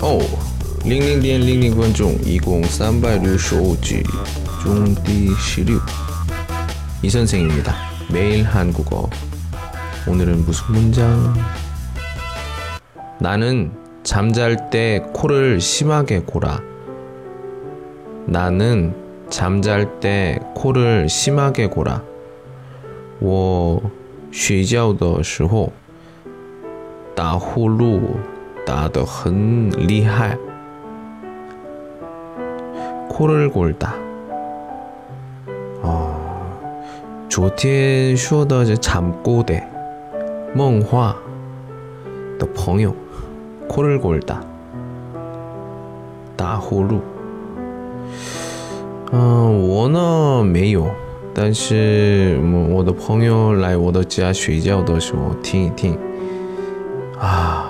哦，零零点零零分钟，一共三百六十五集，中第十六。이 선생입니다. 매일 한국어. 오늘은 무슨 문장? 나는 잠잘 때 코를 심하게 골아. 나는 잠잘 때 코를 심하게 골아. 我睡觉的时候打呼噜 打得很厉害。 코를 골다. 어, 昨天说的잠꼬대梦话的朋友 코를 골다. 打呼噜。嗯，我呢没有，但是我我的朋友来我的家睡觉的时候听一听，啊，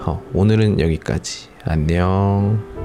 어, 오늘은 여기까지. 안녕.